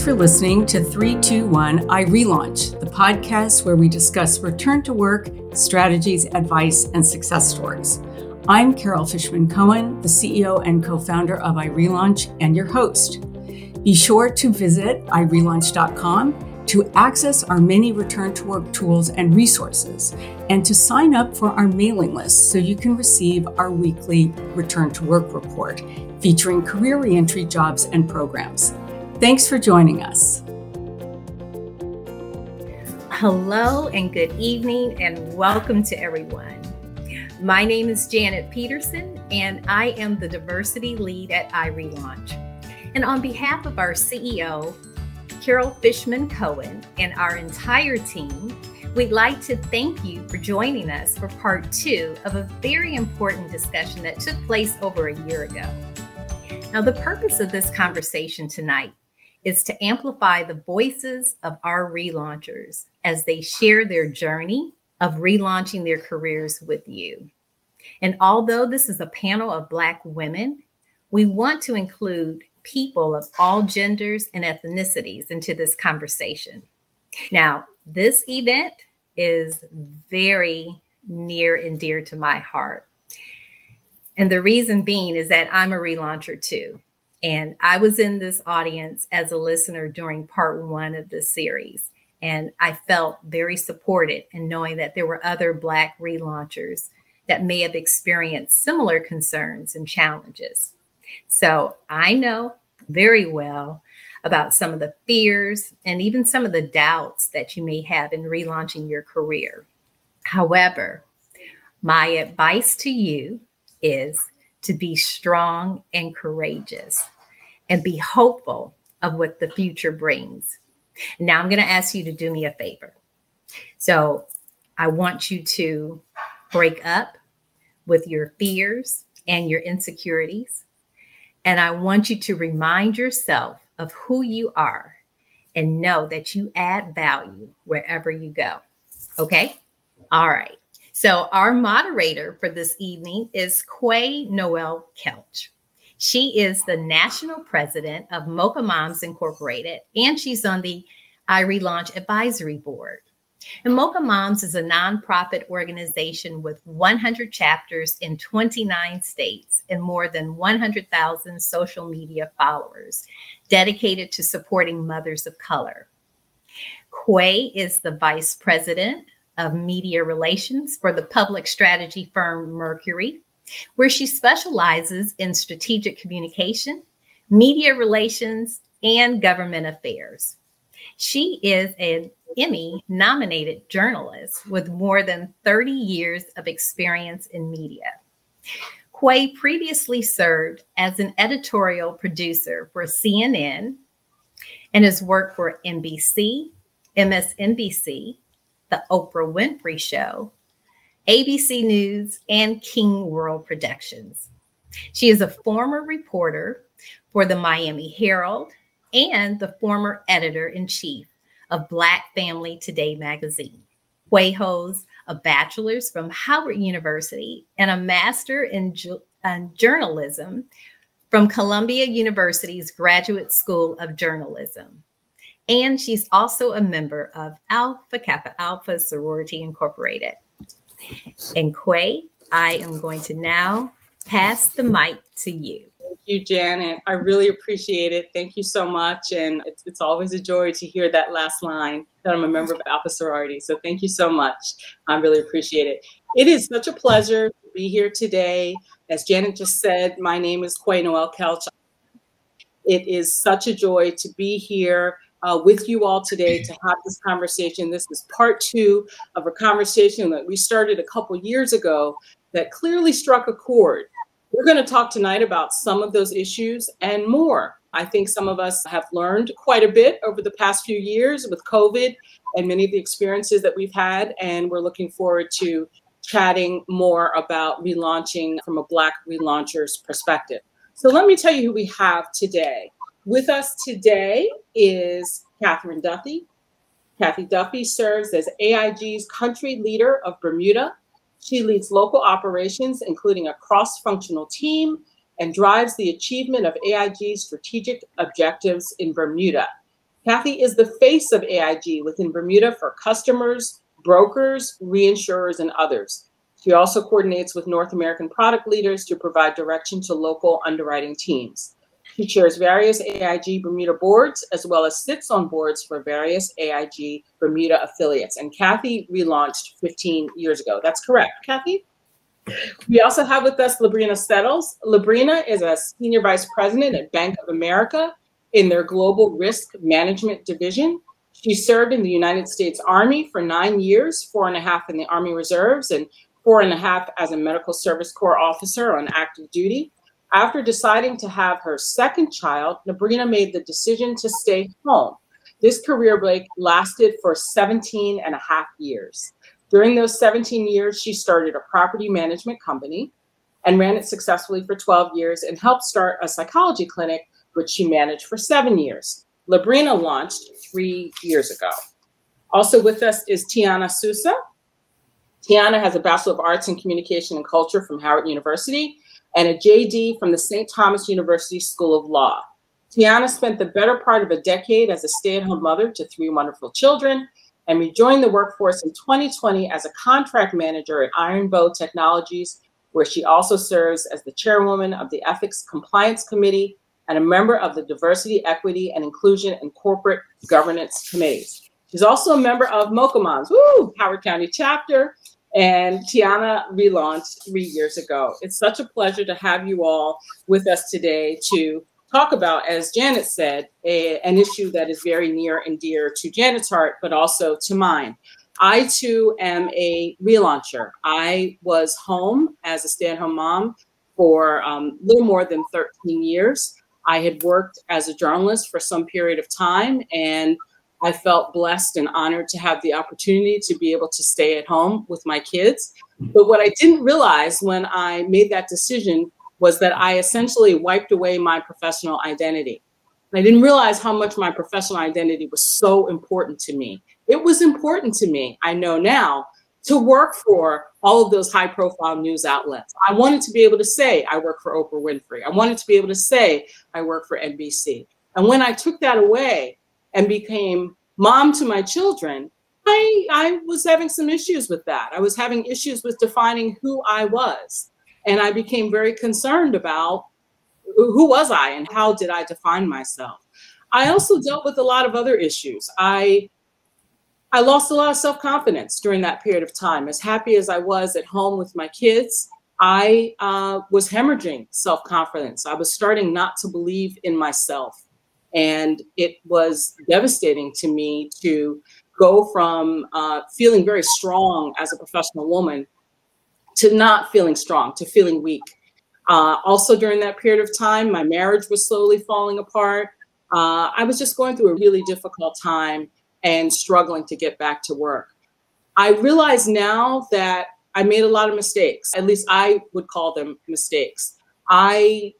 Thanks for listening to 321 iRelaunch, the podcast where we discuss return to work, strategies, advice, and success stories. I'm Carol Fishman Cohen, the CEO and co founder of iRelaunch, and your host. Be sure to visit irelaunch.com to access our many return to work tools and resources, and to sign up for our mailing list so you can receive our weekly return to work report featuring career reentry jobs and programs. Thanks for joining us. Hello and good evening, and welcome to everyone. My name is Janet Peterson, and I am the diversity lead at iRelaunch. And on behalf of our CEO, Carol Fishman Cohen, and our entire team, we'd like to thank you for joining us for part two of a very important discussion that took place over a year ago. Now, the purpose of this conversation tonight is to amplify the voices of our relaunchers as they share their journey of relaunching their careers with you. And although this is a panel of Black women, we want to include people of all genders and ethnicities into this conversation. Now, this event is very near and dear to my heart. And the reason being is that I'm a relauncher too. And I was in this audience as a listener during part one of the series. And I felt very supported in knowing that there were other Black relaunchers that may have experienced similar concerns and challenges. So I know very well about some of the fears and even some of the doubts that you may have in relaunching your career. However, my advice to you is to be strong and courageous and be hopeful of what the future brings. Now, I'm going to ask you to do me a favor. So, I want you to break up with your fears and your insecurities. And I want you to remind yourself of who you are and know that you add value wherever you go. Okay? All right. So, our moderator for this evening is Kuae Noel Kelch. She is the national president of Mocha Moms Incorporated, and she's on the iRelaunch Advisory Board. And Mocha Moms is a nonprofit organization with 100 chapters in 29 states and more than 100,000 social media followers dedicated to supporting mothers of color. Kuae is the vice president of media relations for the public strategy firm Mercury, where she specializes in strategic communication, media relations, and government affairs. She is an Emmy nominated journalist with more than 30 years of experience in media. Kuae previously served as an editorial producer for CNN and has worked for NBC, MSNBC, The Oprah Winfrey Show, ABC News, and King World Productions. She is a former reporter for the Miami Herald and the former editor in chief of Black Family Today magazine. Holds a bachelor's from Howard University and a master in, ju- in journalism from Columbia University's Graduate School of Journalism. And she's also a member of Alpha Kappa Alpha Sorority Incorporated. And Kuae, I am going to now pass the mic to you. Thank you, Janet. I really appreciate it. Thank you so much. And it's, it's always a joy to hear that last line that I'm a member of Alpha Sorority. So thank you so much. I really appreciate it. It is such a pleasure to be here today. As Janet just said, my name is Kuae Noel Kelch. It is such a joy to be here uh, with you all today to have this conversation. This is part two of a conversation that we started a couple years ago that clearly struck a chord we're going to talk tonight about some of those issues and more. I think some of us have learned quite a bit over the past few years with COVID and many of the experiences that we've had. And we're looking forward to chatting more about relaunching from a Black relauncher's perspective. So let me tell you who we have today. With us today is Catherine Duffy. Kathy Duffy serves as AIG's country leader of Bermuda she leads local operations, including a cross functional team, and drives the achievement of AIG's strategic objectives in Bermuda. Kathy is the face of AIG within Bermuda for customers, brokers, reinsurers, and others. She also coordinates with North American product leaders to provide direction to local underwriting teams. She chairs various AIG Bermuda boards as well as sits on boards for various AIG Bermuda affiliates. And Kathy relaunched 15 years ago. That's correct, Kathy? We also have with us LaBrena Settles. LaBrena is a senior vice president at Bank of America in their global risk management division. She served in the United States Army for nine years, four and a half in the Army Reserves, and four and a half as a Medical Service Corps officer on active duty. After deciding to have her second child, LaBrena made the decision to stay home. This career break lasted for 17 and a half years. During those 17 years, she started a property management company and ran it successfully for 12 years and helped start a psychology clinic, which she managed for seven years. LaBrena launched three years ago. Also with us is Tiana Sousa. Tiana has a Bachelor of Arts in Communication and Culture from Howard University and a JD from the St. Thomas University School of Law. Tiana spent the better part of a decade as a stay at home mother to three wonderful children and rejoined the workforce in 2020 as a contract manager at Iron Bow Technologies, where she also serves as the chairwoman of the Ethics Compliance Committee and a member of the Diversity, Equity, and Inclusion and Corporate Governance Committees. She's also a member of Mocha woo, Howard County chapter, and Tiana relaunched three years ago. It's such a pleasure to have you all with us today to talk about, as Janet said, a, an issue that is very near and dear to Janet's heart, but also to mine. I too am a relauncher. I was home as a stay at home mom for um, a little more than 13 years. I had worked as a journalist for some period of time and I felt blessed and honored to have the opportunity to be able to stay at home with my kids. But what I didn't realize when I made that decision was that I essentially wiped away my professional identity. I didn't realize how much my professional identity was so important to me. It was important to me, I know now, to work for all of those high profile news outlets. I wanted to be able to say I work for Oprah Winfrey. I wanted to be able to say I work for NBC. And when I took that away and became mom to my children, I, I was having some issues with that. I was having issues with defining who I was. And I became very concerned about who was I and how did I define myself. I also dealt with a lot of other issues. I I lost a lot of self-confidence during that period of time. As happy as I was at home with my kids, I uh, was hemorrhaging self-confidence. I was starting not to believe in myself. And it was devastating to me to go from uh, feeling very strong as a professional woman to not feeling strong, to feeling weak. Uh, also, during that period of time, my marriage was slowly falling apart. Uh, I was just going through a really difficult time and struggling to get back to work. I realize now that I made a lot of mistakes. At least I would call them mistakes. I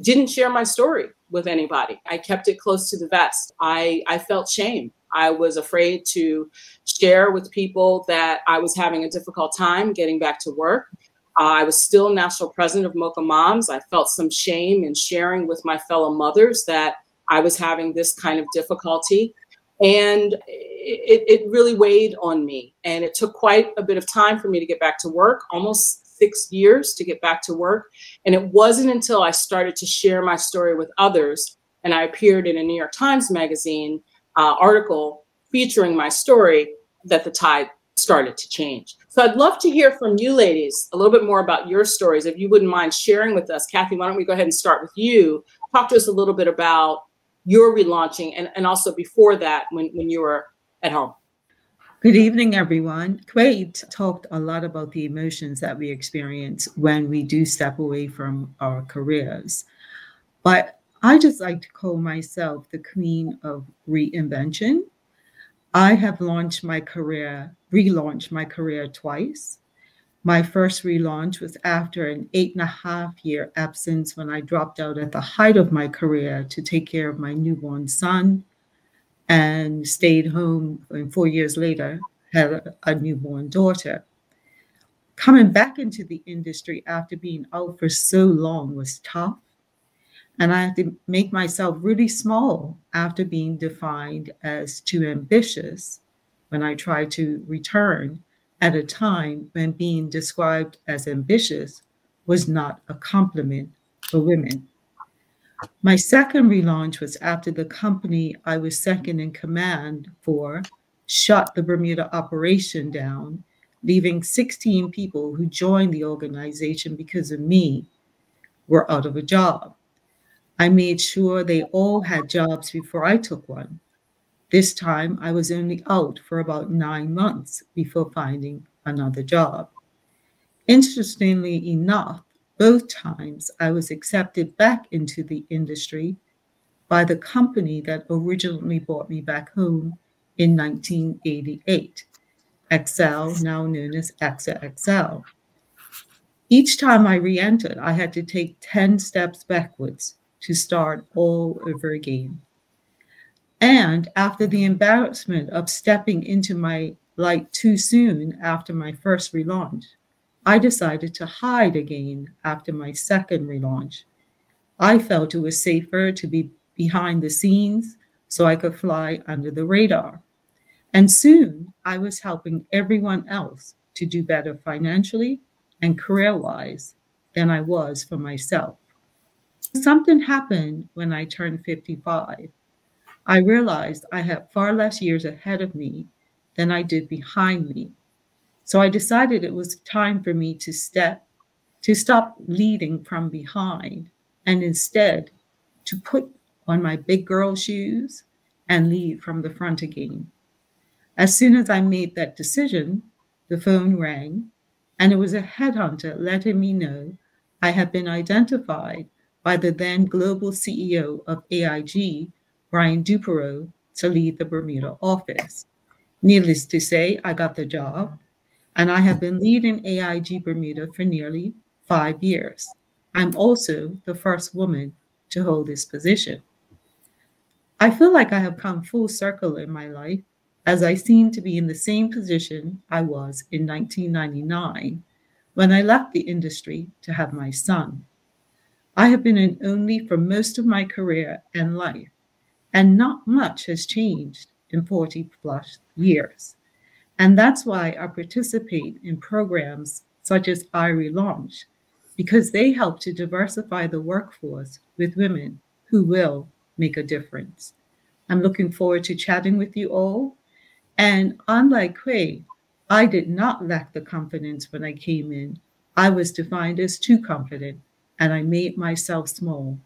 didn't share my story with anybody. I kept it close to the vest. I, I felt shame. I was afraid to share with people that I was having a difficult time getting back to work. Uh, I was still national president of Mocha Moms. I felt some shame in sharing with my fellow mothers that I was having this kind of difficulty. And it, it really weighed on me. And it took quite a bit of time for me to get back to work, almost six years to get back to work. And it wasn't until I started to share my story with others and I appeared in a New York Times Magazine uh, article featuring my story that the tide started to change. So I'd love to hear from you ladies a little bit more about your stories. If you wouldn't mind sharing with us, Kathy, why don't we go ahead and start with you? Talk to us a little bit about your relaunching and, and also before that when, when you were at home. Good evening, everyone. Kuae talked a lot about the emotions that we experience when we do step away from our careers. But I just like to call myself the queen of reinvention. I have launched my career, relaunched my career twice. My first relaunch was after an eight and a half year absence when I dropped out at the height of my career to take care of my newborn son and stayed home. And four years later, had a, a newborn daughter. Coming back into the industry after being out for so long was tough And I had to make myself really small after being defined as too ambitious when I tried to return at a time when being described as ambitious was not a compliment for women. My second relaunch was after the company I was second in command for shut the Bermuda operation down, leaving 16 people who joined the organization because of me were out of a job. I made sure they all had jobs before I took one. This time I was only out for about nine months before finding another job. Interestingly enough, both times I was accepted back into the industry by the company that originally brought me back home in 1988, XL, now known as AXA XL. Each time I re entered, I had to take 10 steps backwards to start all over again. And after the embarrassment of stepping into my light too soon after my first relaunch, I decided to hide again after my second relaunch. I felt it was safer to be behind the scenes so I could fly under the radar. And soon I was helping everyone else to do better financially and career wise than I was for myself. Something happened when I turned 55. I realized I had far less years ahead of me than I did behind me. So I decided it was time for me to step, to stop leading from behind and instead to put on my big girl shoes and lead from the front again. As soon as I made that decision, the phone rang and it was a headhunter letting me know I had been identified by the then global CEO of AIG, Brian Duperreault, to lead the Bermuda office. Needless to say, I got the job, and I have been leading AIG Bermuda for nearly five years. I'm also the first woman to hold this position. I feel like I have come full circle in my life as I seem to be in the same position I was in 1999 when I left the industry to have my son. I have been an only for most of my career and life, and not much has changed in 40 plus years. And that's why I participate in programs such as iRelaunch, because they help to diversify the workforce with women who will make a difference. I'm looking forward to chatting with you all. And unlike Kuae, I did not lack the confidence when I came in. I was defined as too confident and I made myself small.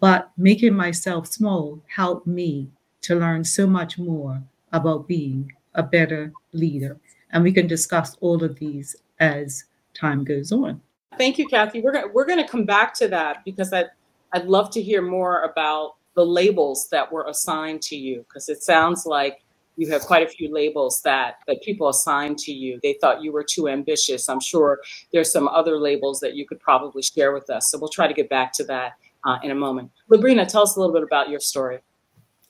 But making myself small helped me to learn so much more about being a better leader. And we can discuss all of these as time goes on. Thank you, Kathy. We're gonna we're gonna come back to that because I I'd love to hear more about the labels that were assigned to you because it sounds like you have quite a few labels that that people assigned to you. They thought you were too ambitious. I'm sure there's some other labels that you could probably share with us. So we'll try to get back to that uh, in a moment. LaBrena tell us a little bit about your story.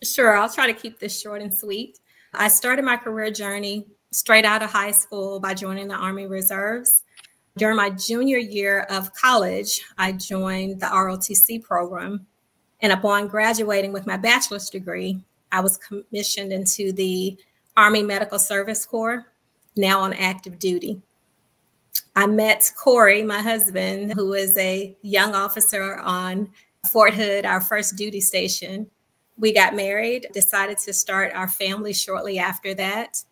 Sure. I'll try to keep this short and sweet i started my career journey straight out of high school by joining the army reserves during my junior year of college i joined the rotc program and upon graduating with my bachelor's degree I was commissioned into the Army Medical Service Corps, now on active duty. I met Corey, my husband, who is a young officer on Fort Hood, our first duty station. We got married, decided to start our family shortly after that.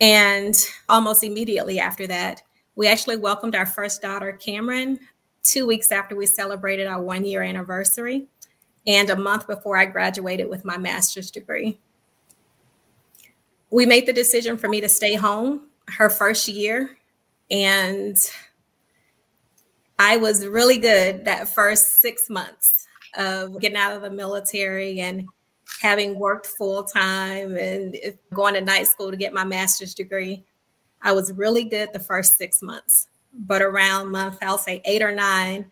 And almost immediately after that, we actually welcomed our first daughter, Cameron, two weeks after we celebrated our one year anniversary and a month before I graduated with my master's degree. We made the decision for me to stay home her first year, and I was really good that first six months of getting out of the military and having worked full time and going to night school to get my master's degree. I was really good the first six months, but around month, I'll say eight or nine,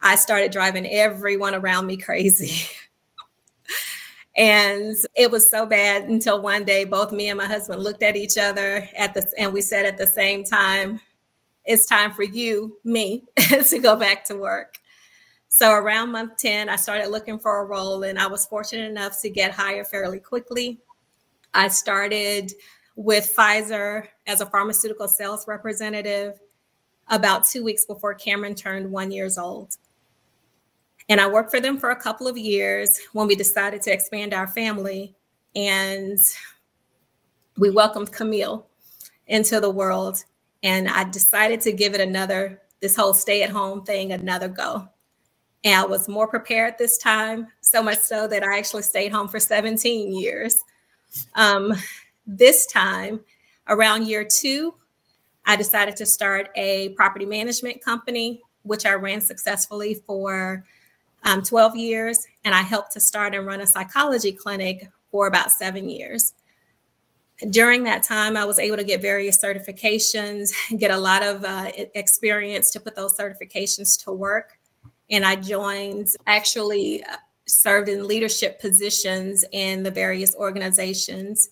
I started driving everyone around me crazy. and it was so bad until one day both me and my husband looked at each other at the and we said at the same time, it's time for you, me, to go back to work. So around month 10, I started looking for a role and I was fortunate enough to get hired fairly quickly. I started with Pfizer as a pharmaceutical sales representative about two weeks before Cameron turned one years old. And I worked for them for a couple of years when we decided to expand our family. And we welcomed Camille into the world. And I decided to give it another, this whole stay at home thing, another go. And I was more prepared this time, so much so that I actually stayed home for 17 years. Um, this time, around year two, I decided to start a property management company, which I ran successfully for um, 12 years. And I helped to start and run a psychology clinic for about seven years. During that time, I was able to get various certifications, get a lot of uh, experience to put those certifications to work and I joined, actually uh, served in leadership positions in the various organizations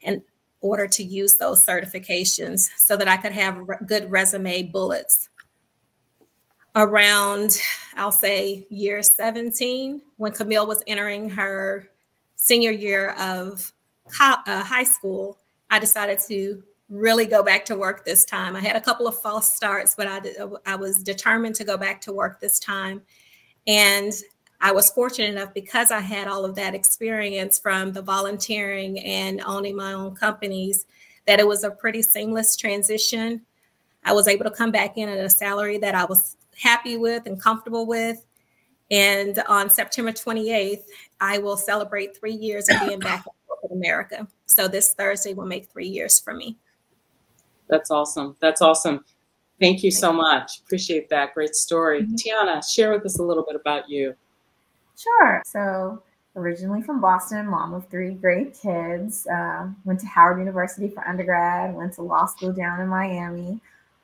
in order to use those certifications so that I could have good resume bullets. Around, I'll say, year 17, when Camille was entering her senior year of uh, high school, I decided to really go back to work this time. I had a couple of false starts, but I, I was determined to go back to work this time. And I was fortunate enough because I had all of that experience from the volunteering and owning my own companies that it was a pretty seamless transition. I was able to come back in at a salary that I was happy with and comfortable with. And on September 28th, I will celebrate three years of being back in America. So this Thursday will make three years for me. That's awesome. That's awesome. Thank you so much. Appreciate that. Great story. Mm-hmm. Tiana, share with us a little bit about you. Sure. So, originally from Boston, mom of three great kids. Uh, went to Howard University for undergrad. Went to law school down in Miami.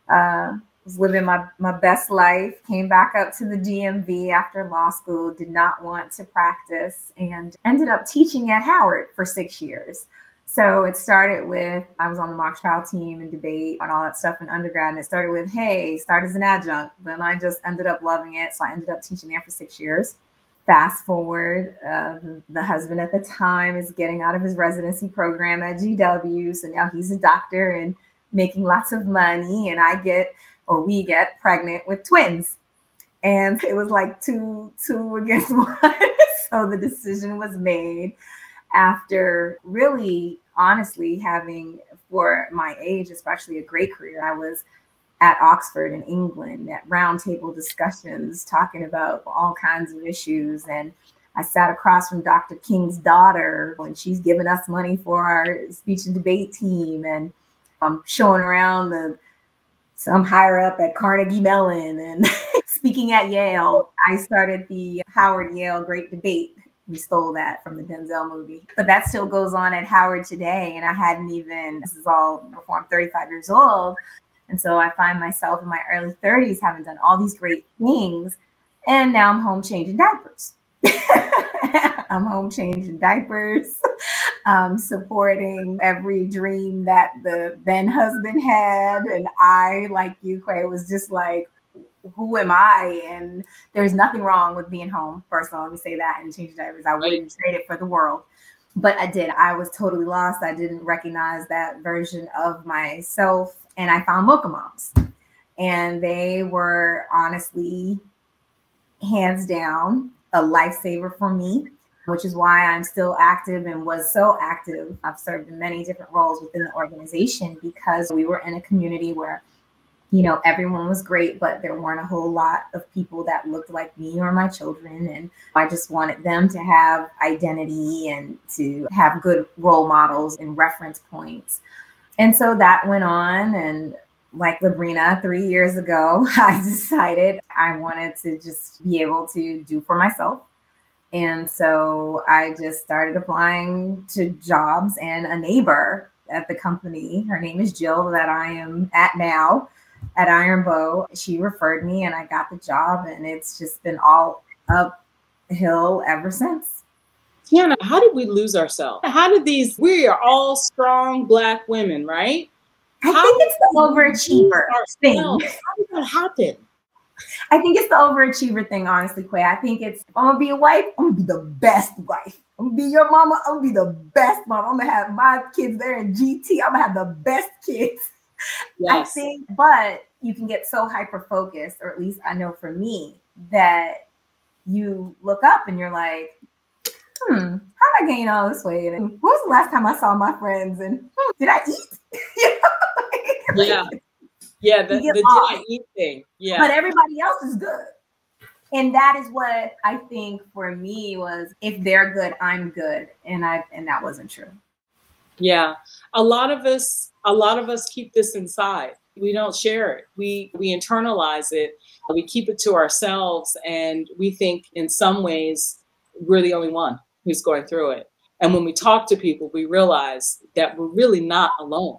Uh, was living my, my best life. Came back up to the DMV after law school. Did not want to practice and ended up teaching at Howard for six years. So it started with I was on the mock trial team and debate and all that stuff in undergrad. And it started with, hey, start as an adjunct. Then I just ended up loving it. So I ended up teaching there for six years. Fast forward, uh, the husband at the time is getting out of his residency program at GW. So now he's a doctor and making lots of money. And I get, or we get pregnant with twins. And it was like two, two against one. so the decision was made after really honestly having for my age especially a great career i was at oxford in england at roundtable discussions talking about all kinds of issues. And i sat across from dr king's daughter when she's giving us money for our speech and debate team and i'm showing around the some higher up at carnegie mellon and speaking at yale. I started the howard yale great debate we stole that from the Denzel movie. But that still goes on at Howard today. And I hadn't even, this is all before I'm 35 years old. And so I find myself in my early 30s having done all these great things. And now I'm home changing diapers. I'm home changing diapers, um, supporting every dream that the then husband had. And I, like you, Kuae, was just like, who am I? And there's nothing wrong with being home. First of all, let me say that and change diapers. I wouldn't trade it for the world. But I did. I was totally lost. I didn't recognize that version of myself. And I found Mocha Moms. And they were honestly, hands down, a lifesaver for me, which is why I'm still active and was so active. I've served in many different roles within the organization because we were in a community where you know, everyone was great, but there weren't a whole lot of people that looked like me or my children. And I just wanted them to have identity and to have good role models and reference points. And so that went on. And like LaBrena, three years ago, I decided I wanted to just be able to do for myself. And so I just started applying to jobs, and a neighbor at the company, her name is Jill, that I am at now at Iron Bow. She referred me and I got the job, and it's just been all uphill ever since. Tiana, how did we lose ourselves? How did these, we are all strong Black women, right? I how think it's the overachiever thing. How did that happen? I think it's the overachiever thing, honestly, Kuae. I think it's I'm gonna be a wife, I'm gonna be the best wife. I'm gonna be your mama, I'm gonna be the best mom. I'm gonna have my kids there in GT, I'm gonna have the best kids. Yes. I think, but you can get so hyper focused, or at least I know for me, that you look up and you're like, hmm, how did I gain all this weight? And when was the last time I saw my friends? And hmm, did I eat? yeah. Yeah, the, the did I eat thing. Yeah. But everybody else is good. And that is what I think for me was if they're good, I'm good. And I and that wasn't true. Yeah. A lot of us, a lot of us keep this inside. We don't share it. We we internalize it. We keep it to ourselves and we think in some ways we're the only one who's going through it. And when we talk to people, we realize that we're really not alone.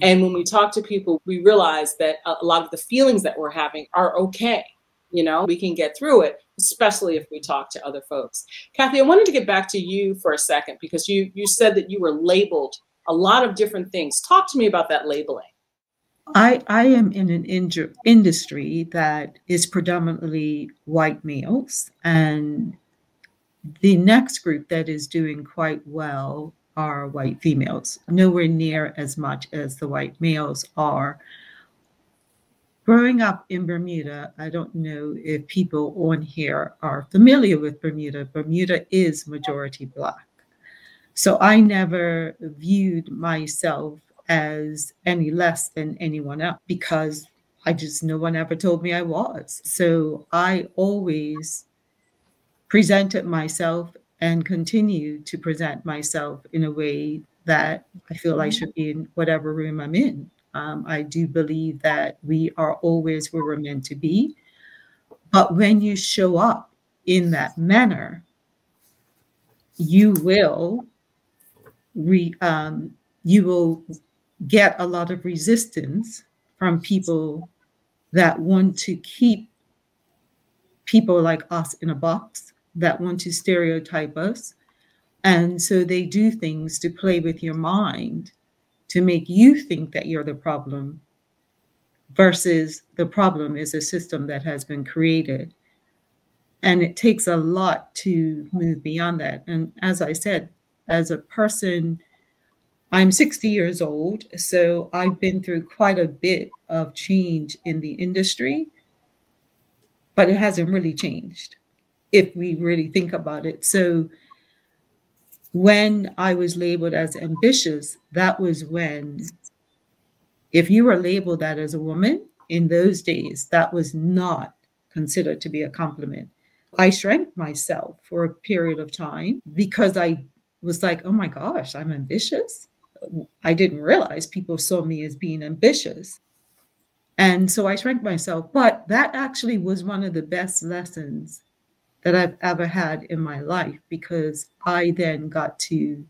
And when we talk to people, we realize that a lot of the feelings that we're having are okay. You know, we can get through it, especially if we talk to other folks. Kathy, I wanted to get back to you for a second because you you said that you were labeled a lot of different things. Talk to me about that labeling. I, I am in an inju- industry that is predominantly white males, and the next group that is doing quite well are white females, nowhere near as much as the white males are. Growing up in Bermuda, I don't know if people on here are familiar with Bermuda. Bermuda is majority Black. So I never viewed myself as any less than anyone else because I just, no one ever told me I was. So I always presented myself and continue to present myself in a way that I feel I should be in whatever room I'm in. Um, I do believe that we are always where we're meant to be. But when you show up in that manner, you will re, um, you will get a lot of resistance from people that want to keep people like us in a box that want to stereotype us. And so they do things to play with your mind to make you think that you're the problem versus the problem is a system that has been created. And it takes a lot to move beyond that. And as I said, as a person, I'm 60 years old, so I've been through quite a bit of change in the industry, but it hasn't really changed if we really think about it. So when I was labeled as ambitious, that was when, if you were labeled that as a woman in those days, that was not considered to be a compliment. I shrank myself for a period of time because I was like, oh my gosh, I'm ambitious. I didn't realize people saw me as being ambitious. And so I shrank myself. But that actually was one of the best lessons that I've ever had in my life because I then got to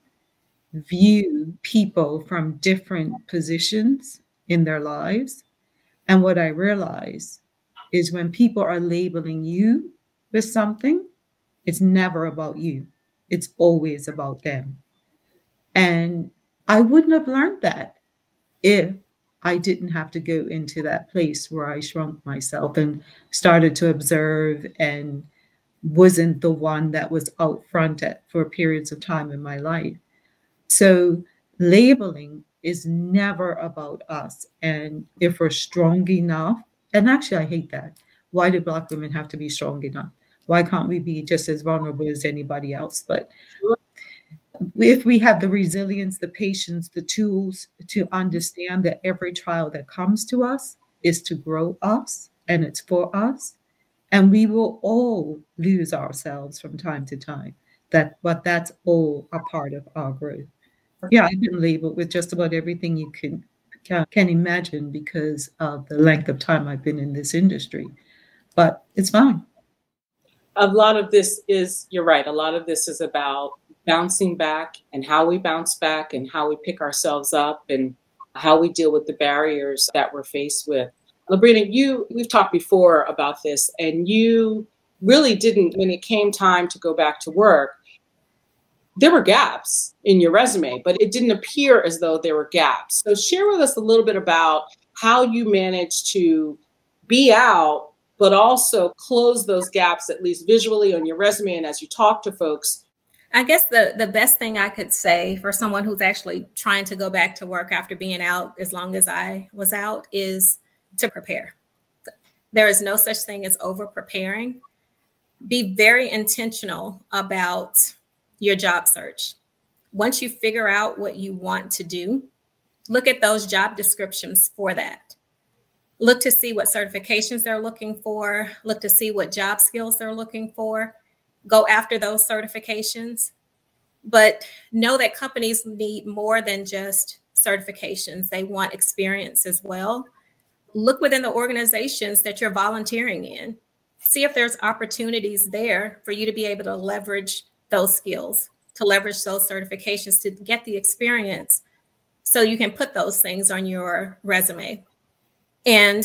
view people from different positions in their lives. And what I realize is when people are labeling you with something, it's never about you, it's always about them. And I wouldn't have learned that if I didn't have to go into that place where I shrunk myself and started to observe and wasn't the one that was out front at, for periods of time in my life. So labeling is never about us. And if we're strong enough, and actually, I hate that. Why do Black women have to be strong enough? Why can't we be just as vulnerable as anybody else? But if we have the resilience, the patience, the tools to understand that every trial that comes to us is to grow us and it's for us, and we will all lose ourselves from time to time that but that's all a part of our growth. Yeah i've been labeled with just about everything you can can, can imagine because of the length of time i've been in this industry but it's fine a lot of this is you're right a lot of this is about bouncing back and how we bounce back and how we pick ourselves up and how we deal with the barriers that we're faced with LaBrena, you we've talked before about this, and you really didn't when it came time to go back to work. There were gaps in your resume, but it didn't appear as though there were gaps. So share with us a little bit about how you managed to be out, but also close those gaps, at least visually on your resume and as you talk to folks. I guess the, the best thing I could say for someone who's actually trying to go back to work after being out as long as I was out is to prepare. There is no such thing as over preparing. Be very intentional about your job search. Once you figure out what you want to do, look at those job descriptions for that. Look to see what certifications they're looking for, look to see what job skills they're looking for. Go after those certifications. But know that companies need more than just certifications, they want experience as well. Look within the organizations that you're volunteering in. See if there's opportunities there for you to be able to leverage those skills, to leverage those certifications, to get the experience so you can put those things on your resume. And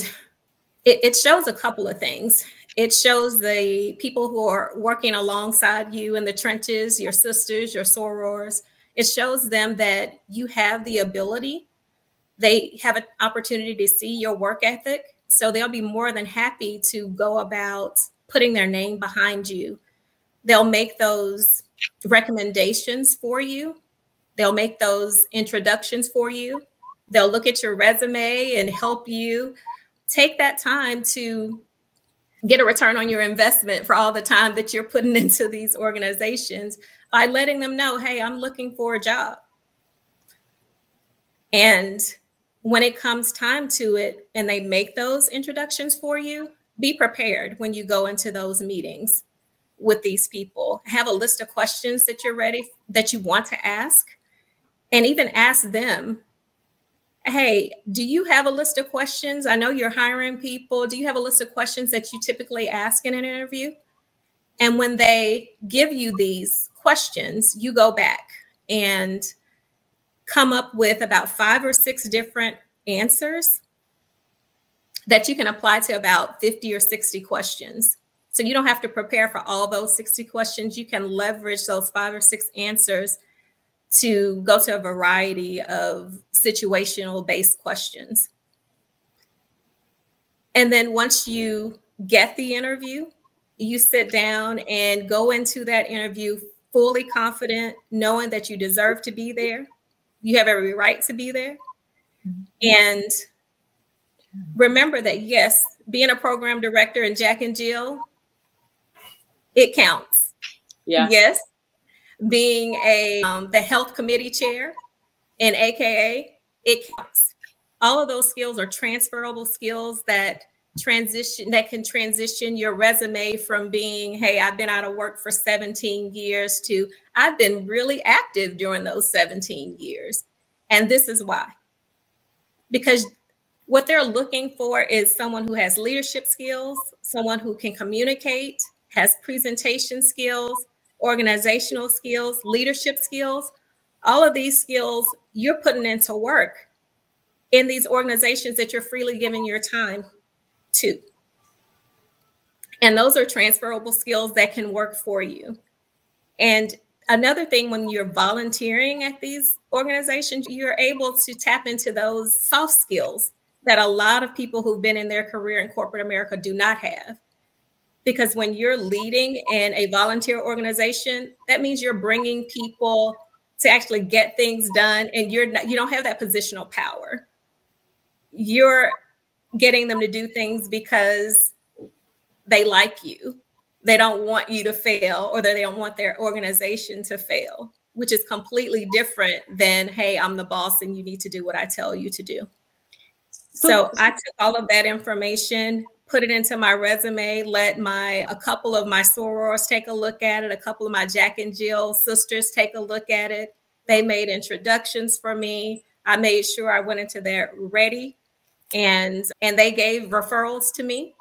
it, it shows a couple of things. It shows the people who are working alongside you in the trenches, your sisters, your sorors. It shows them that you have the ability. They have an opportunity to see your work ethic. So they'll be more than happy to go about putting their name behind you they'll make those recommendations for you. They'll make those introductions for you. They'll look at your resume and help you take that time to get a return on your investment for all the time that you're putting into these organizations by letting them know, hey, I'm looking for a job. And when it comes time to it and they make those introductions for you, be prepared when you go into those meetings with these people. Have a list of questions that you're ready that you want to ask and even ask them, "Hey, do you have a list of questions? I know you're hiring people. Do you have a list of questions that you typically ask in an interview?" And when they give you these questions, you go back and come up with about five or six different answers that you can apply to about 50 or 60 questions so you don't have to prepare for all those 60 questions. You can leverage those five or six answers to go to a variety of situational based questions. And then once you get the interview, you sit down and go into that interview fully confident, knowing that you deserve to be there. You have every right to be there. And remember that, yes, being a program director and Jack and Jill it counts. Yeah. Yes. Being a um, the health committee chair in AKA, it counts. All of those skills are transferable skills that transition that can transition your resume from being hey i've been out of work for 17 years to i've been really active during those 17 years and this is why because what they're looking for is someone who has leadership skills someone who can communicate has presentation skills, organizational skills, leadership skills. All of these skills you're putting into work in these organizations that you're freely giving your time to. And those are transferable skills that can work for you. And another thing, when you're volunteering at these organizations, you're able to tap into those soft skills that a lot of people who've been in their career in corporate America do not have because when you're leading in a volunteer organization that means you're bringing people to actually get things done and you're not you don't have that positional power. You're getting them to do things because they like you. They don't want you to fail or they don't want their organization to fail which is completely different than hey i'm the boss and you need to do what i tell you to do. So i took all of that information put it into my resume, let my a couple of my sorors take a look at it, a couple of my Jack and Jill sisters take a look at it. They made introductions for me. I made sure I went into there ready and and they gave referrals to me.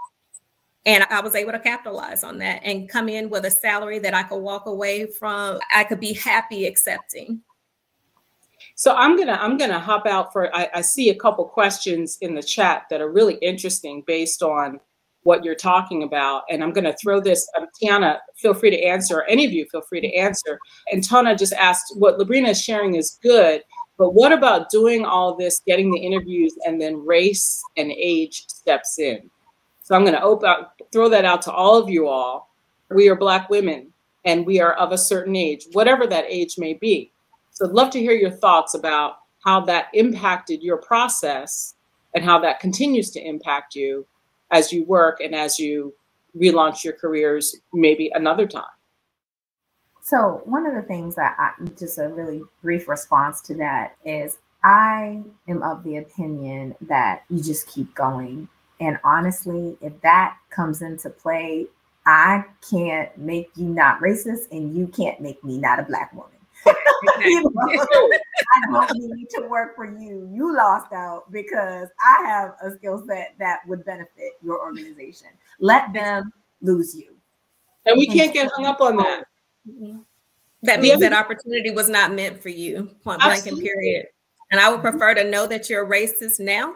And I was able to capitalize on that and come in with a salary that I could walk away from, I could be happy accepting. So I'm gonna I'm gonna hop out for I, I, see a couple questions in the chat that are really interesting based on what you're talking about, and I'm gonna throw this. Um, Tiana, feel free to answer. Any of you, feel free to answer. And Tana just asked what LaBrena is sharing is good, but what about doing all this, getting the interviews, and then race and age steps in? So I'm going to open, throw that out to all of you all. We are Black women and we are of a certain age, whatever that age may be. So I'd love to hear your thoughts about how that impacted your process and how that continues to impact you as you work and as you relaunch your careers maybe another time. So, one of the things that I just a really brief response to that is I am of the opinion that you just keep going. And honestly, if that comes into play, I can't make you not racist and you can't make me not a black woman. You know, I don't need to work for you. You lost out because I have a skill set that would benefit your organization. Let them lose you. And we can't get hung up on that. Mm-hmm. That means that opportunity was not meant for you, point blank and period. And I would prefer to know that you're racist now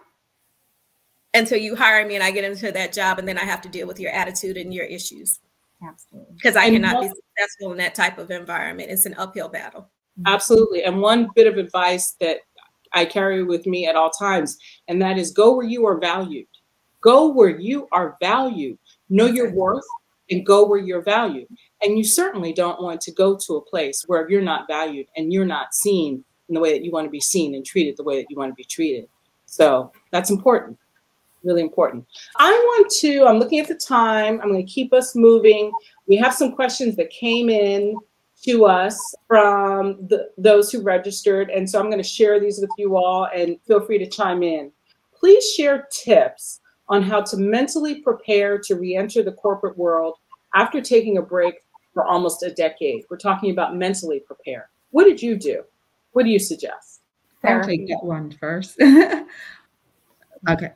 until you hire me and I get into that job and then I have to deal with your attitude and your issues. Absolutely. Because I cannot be successful in that type of environment. It's an uphill battle. Absolutely. And one bit of advice that I carry with me at all times, and that is go where you are valued. Go where you are valued. Know your worth and go where you're valued. And you certainly don't want to go to a place where you're not valued and you're not seen in the way that you want to be seen and treated the way that you want to be treated. So that's important, really important. I want to, I'm looking at the time, I'm going to keep us moving. We have some questions that came in to us from the, those who registered. And so I'm going to share these with you all and feel free to chime in. Please share tips on how to mentally prepare to re enter the corporate world after taking a break for almost a decade. We're talking about mentally prepare. What did you do? What do you suggest? I'll take that one first. okay.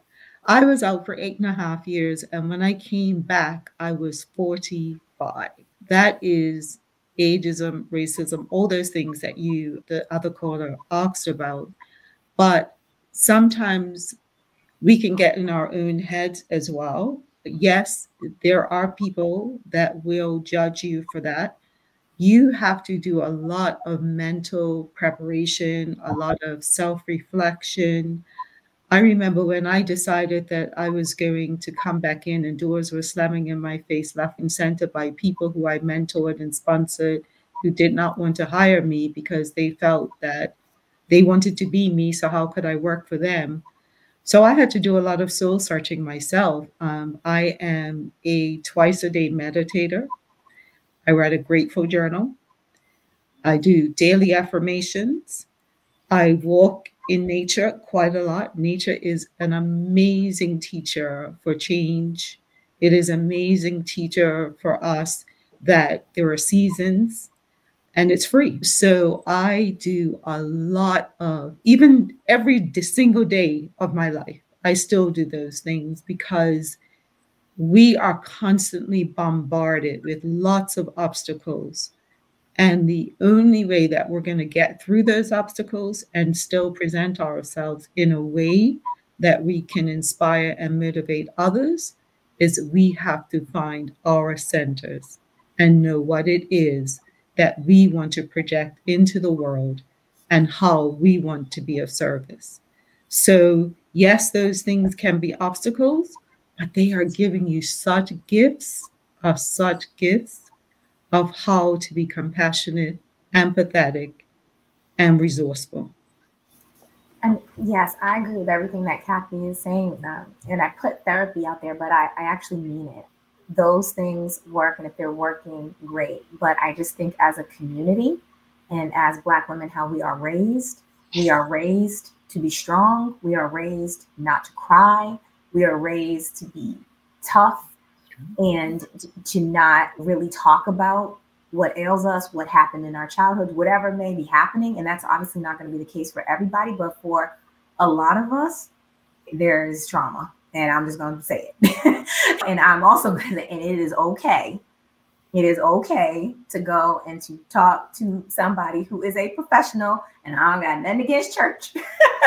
I was out for eight and a half years, and when I came back, I was 45. That is ageism, racism, all those things that you, the other caller, asked about. But sometimes we can get in our own heads as well. Yes, there are people that will judge you for that. You have to do a lot of mental preparation, a lot of self reflection. I remember when I decided that I was going to come back in and doors were slamming in my face left and center by people who I mentored and sponsored who did not want to hire me because they felt that they wanted to be me. So, how could I work for them? So, I had to do a lot of soul searching myself. Um, I am a twice a day meditator. I write a grateful journal. I do daily affirmations. I walk in nature quite a lot. Nature is an amazing teacher for change. It is amazing teacher for us that there are seasons and it's free. So I do a lot of even every single day of my life. I still do those things because we are constantly bombarded with lots of obstacles and the only way that we're going to get through those obstacles and still present ourselves in a way that we can inspire and motivate others is we have to find our centers and know what it is that we want to project into the world and how we want to be of service. So, yes, those things can be obstacles, but they are giving you such gifts of such gifts of how to be compassionate, empathetic, and resourceful. And yes, I agree with everything that Kathy is saying. Um, and I put therapy out there, but I, I actually mean it. Those things work, and if they're working, great. But I just think as a community and as Black women, how we are raised, we are raised to be strong, we are raised not to cry, we are raised to be tough and to not really talk about what ails us, what happened in our childhood, whatever may be happening. And that's obviously not going to be the case for everybody, but for a lot of us, there is trauma. And I'm just going to say it. and I'm also going to, and it is okay. It is okay to go and to talk to somebody who is a professional. And I don't got nothing against church.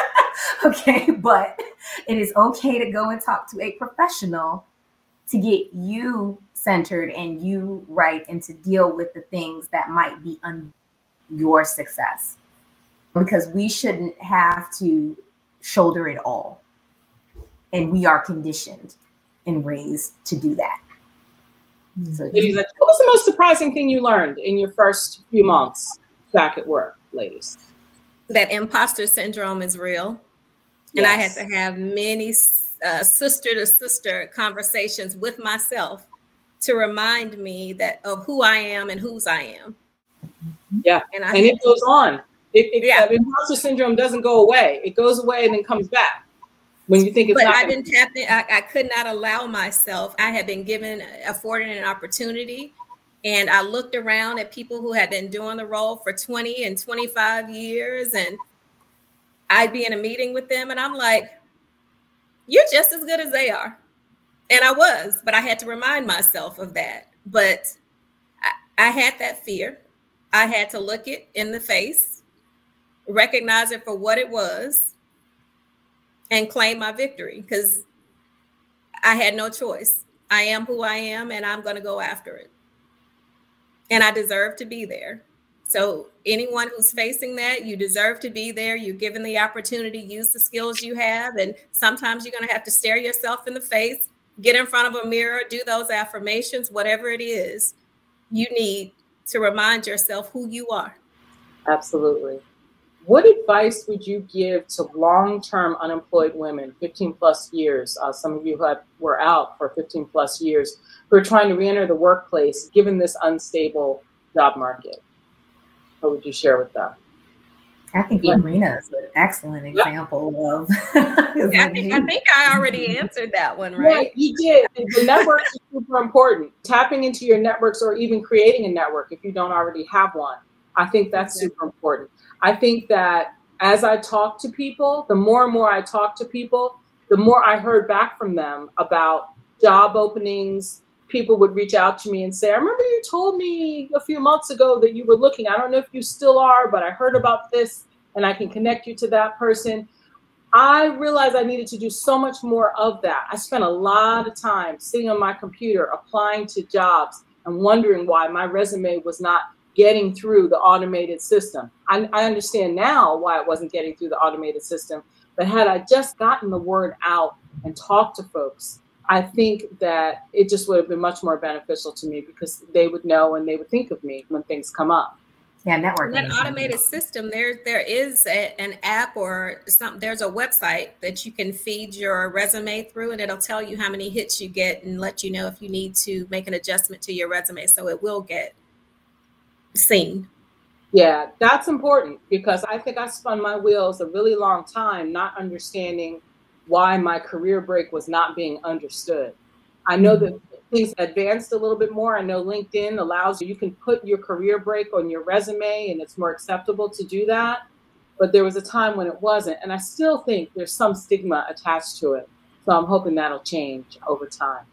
okay. But it is okay to go and talk to a professional to get you centered and you right and to deal with the things that might be on your success because we shouldn't have to shoulder it all and we are conditioned and raised to do that. So ladies, what was the most surprising thing you learned in your first few months back at work, ladies? That imposter syndrome is real. Yes. And I had to have many uh, sister to sister conversations with myself to remind me that of who I am and whose I am. Yeah, and, I and it goes on. It, it, yeah. Uh, imposter syndrome doesn't go away. It goes away and then comes back when you think it's but not. I didn't tap in. I, I could not allow myself. I had been given, afforded an opportunity, and I looked around at people who had been doing the role for 20 and 25 years, and I'd be in a meeting with them, and I'm like, "You're just as good as they are," and I was, but I had to remind myself of that. But I, I had that fear. I had to look it in the face, recognize it for what it was and claim my victory because I had no choice. I am who I am and I'm going to go after it. And I deserve to be there. So, anyone who's facing that, you deserve to be there. You're given the opportunity, use the skills you have. And sometimes you're going to have to stare yourself in the face, get in front of a mirror, do those affirmations, whatever it is you need to remind yourself who you are. Absolutely. What advice would you give to long-term unemployed women, 15 plus years? Uh, some of you have, were out for 15 plus years, who are trying to re-enter the workplace given this unstable job market. What would you share with them? I think yeah. Marina is an excellent example yeah. of. I, think, I think I already answered that one, right? Yeah, you did. The networks are super important. Tapping into your networks or even creating a network if you don't already have one. I think that's super important. I think that as I talk to people, the more and more I talk to people, the more I heard back from them about job openings. People would reach out to me and say, I remember you told me a few months ago that you were looking. I don't know if you still are, but I heard about this and I can connect you to that person. I realized I needed to do so much more of that. I spent a lot of time sitting on my computer applying to jobs and wondering why my resume was not getting through the automated system. I, I understand now why it wasn't getting through the automated system, but had I just gotten the word out and talked to folks, I think that it just would have been much more beneficial to me because they would know and they would think of me when things come up. Yeah, networking. That automated system, there there is a, an app or some. There's a website that you can feed your resume through, and it'll tell you how many hits you get and let you know if you need to make an adjustment to your resume. So it will get seen. Yeah, that's important because I think I spun my wheels a really long time not understanding why my career break was not being understood. I know that things advanced a little bit more. I know LinkedIn allows you, can put your career break on your resume and it's more acceptable to do that. But there was a time when it wasn't. And I still think there's some stigma attached to it. So I'm hoping that'll change over time.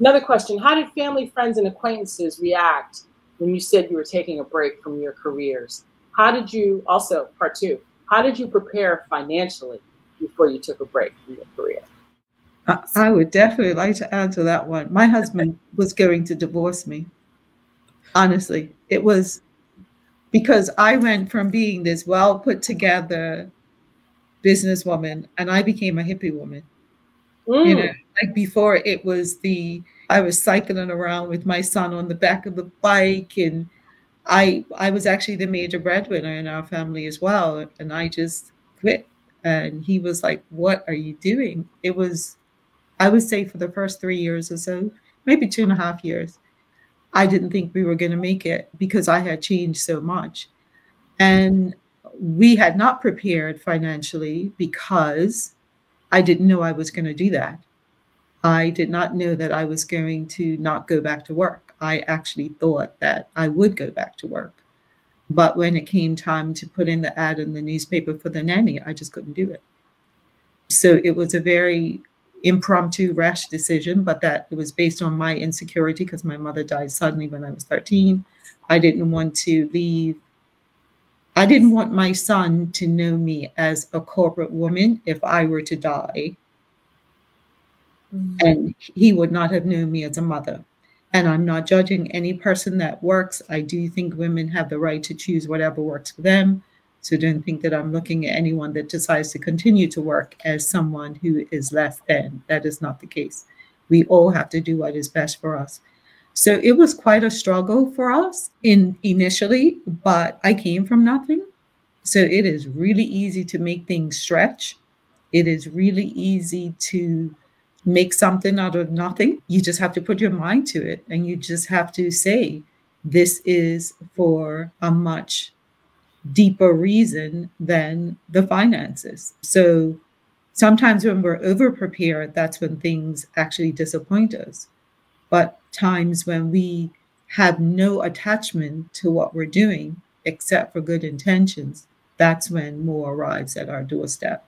Another question How did family, friends, and acquaintances react when you said you were taking a break from your careers. How did you also, part two, how did you prepare financially before you took a break from your career? I would definitely like to answer that one. My husband was going to divorce me. Honestly, it was because I went from being this well put together businesswoman and I became a hippie woman. Mm. You know, like before it was the I was cycling around with my son on the back of the bike and I I was actually the major breadwinner in our family as well and I just quit and he was like what are you doing it was I would say for the first 3 years or so maybe two and a half years I didn't think we were going to make it because I had changed so much and we had not prepared financially because I didn't know I was going to do that I did not know that I was going to not go back to work. I actually thought that I would go back to work. But when it came time to put in the ad in the newspaper for the nanny, I just couldn't do it. So it was a very impromptu, rash decision, but that it was based on my insecurity because my mother died suddenly when I was 13. I didn't want to leave. I didn't want my son to know me as a corporate woman if I were to die Mm-hmm. And he would not have known me as a mother. And I'm not judging any person that works. I do think women have the right to choose whatever works for them. So don't think that I'm looking at anyone that decides to continue to work as someone who is less than. That is not the case. We all have to do what is best for us. So it was quite a struggle for us in initially, but I came from nothing. So it is really easy to make things stretch. It is really easy to make something out of nothing. You just have to put your mind to it and you just have to say, this is for a much deeper reason than the finances. So sometimes when we're over prepared, that's when things actually disappoint us. But times when we have no attachment to what we're doing except for good intentions, that's when more arrives at our doorstep.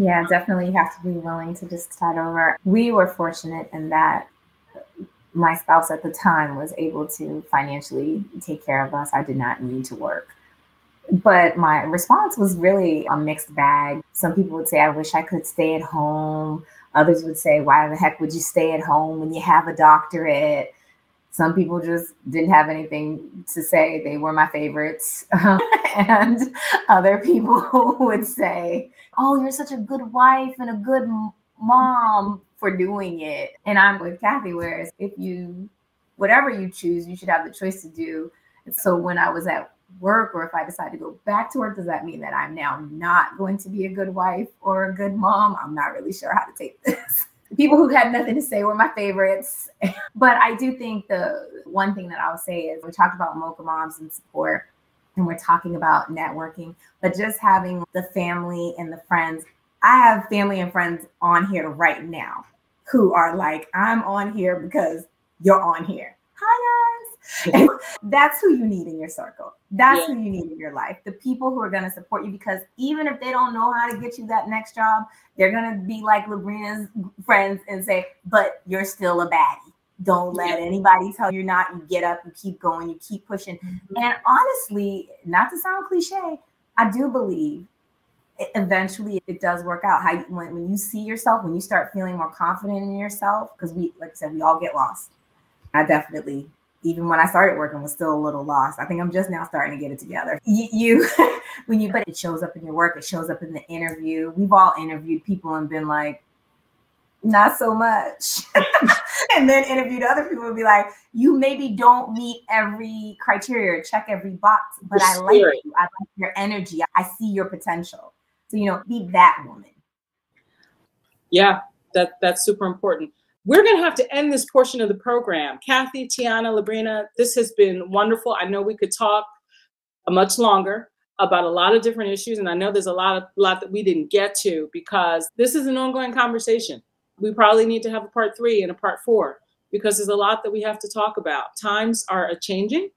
Yeah, definitely. You have to be willing to just start over. We were fortunate in that my spouse at the time was able to financially take care of us. I did not need to work. But my response was really a mixed bag. Some people would say, I wish I could stay at home. Others would say, Why the heck would you stay at home when you have a doctorate? Some people just didn't have anything to say. They were my favorites. and other people would say, Oh, you're such a good wife and a good mom for doing it. And I'm with Kathy, whereas if you, whatever you choose, you should have the choice to do. And so when I was at work or if I decide to go back to work, does that mean that I'm now not going to be a good wife or a good mom? I'm not really sure how to take this. People who had nothing to say were my favorites. but I do think the one thing that I'll say is we talked about Mocha moms and support and we're talking about networking, but just having the family and the friends. I have family and friends on here right now who are like, I'm on here because you're on here. Hi, that's who you need in your circle. That's yeah. who you need in your life. The people who are going to support you because even if they don't know how to get you that next job, they're going to be like LaBrena's friends and say, but you're still a baddie. Don't let yeah. anybody tell you not. You get up, you keep going, you keep pushing. Mm-hmm. And honestly, not to sound cliche, I do believe eventually it does work out. How you, when, when you see yourself, when you start feeling more confident in yourself, because we, like I said, we all get lost. I definitely even when I started working was still a little lost. I think I'm just now starting to get it together. You, you when you but it shows up in your work, it shows up in the interview. We've all interviewed people and been like, not so much. and then interviewed other people and be like, you maybe don't meet every criteria, check every box, but I like you. I like your energy. I see your potential. So, you know, be that woman. Yeah, that that's super important. We're going to have to end this portion of the program. Kathy, Tiana, LaBrena, this has been wonderful. I know we could talk much longer about a lot of different issues, and I know there's a lot of lot that we didn't get to because this is an ongoing conversation. We probably need to have a part three and a part four because there's a lot that we have to talk about. Times are changing,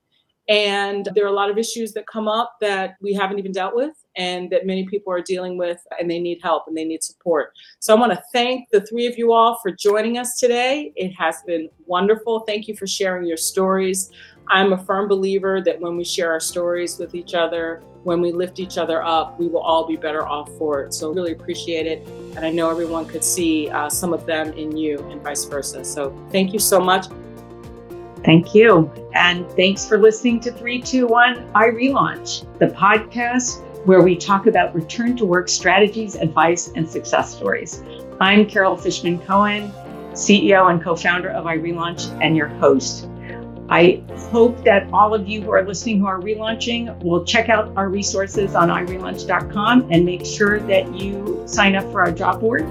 and there are a lot of issues that come up that we haven't even dealt with and that many people are dealing with and they need help and they need support. So I want to thank the three of you all for joining us today. It has been wonderful. Thank you for sharing your stories. I'm a firm believer that when we share our stories with each other, when we lift each other up, we will all be better off for it. So, really appreciate it. And I know everyone could see uh, some of them in you and vice versa. So, thank you so much. Thank you. And thanks for listening to 321 iRelaunch, the podcast where we talk about return to work strategies, advice, and success stories. I'm Carol Fishman Cohen, CEO and co founder of iRelaunch, and your host. I hope that all of you who are listening who are relaunching will check out our resources on irelaunch.com and make sure that you sign up for our job board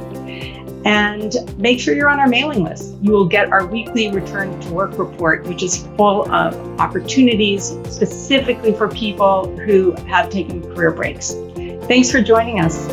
and make sure you're on our mailing list. You will get our weekly return to work report, which is full of opportunities specifically for people who have taken career breaks. Thanks for joining us.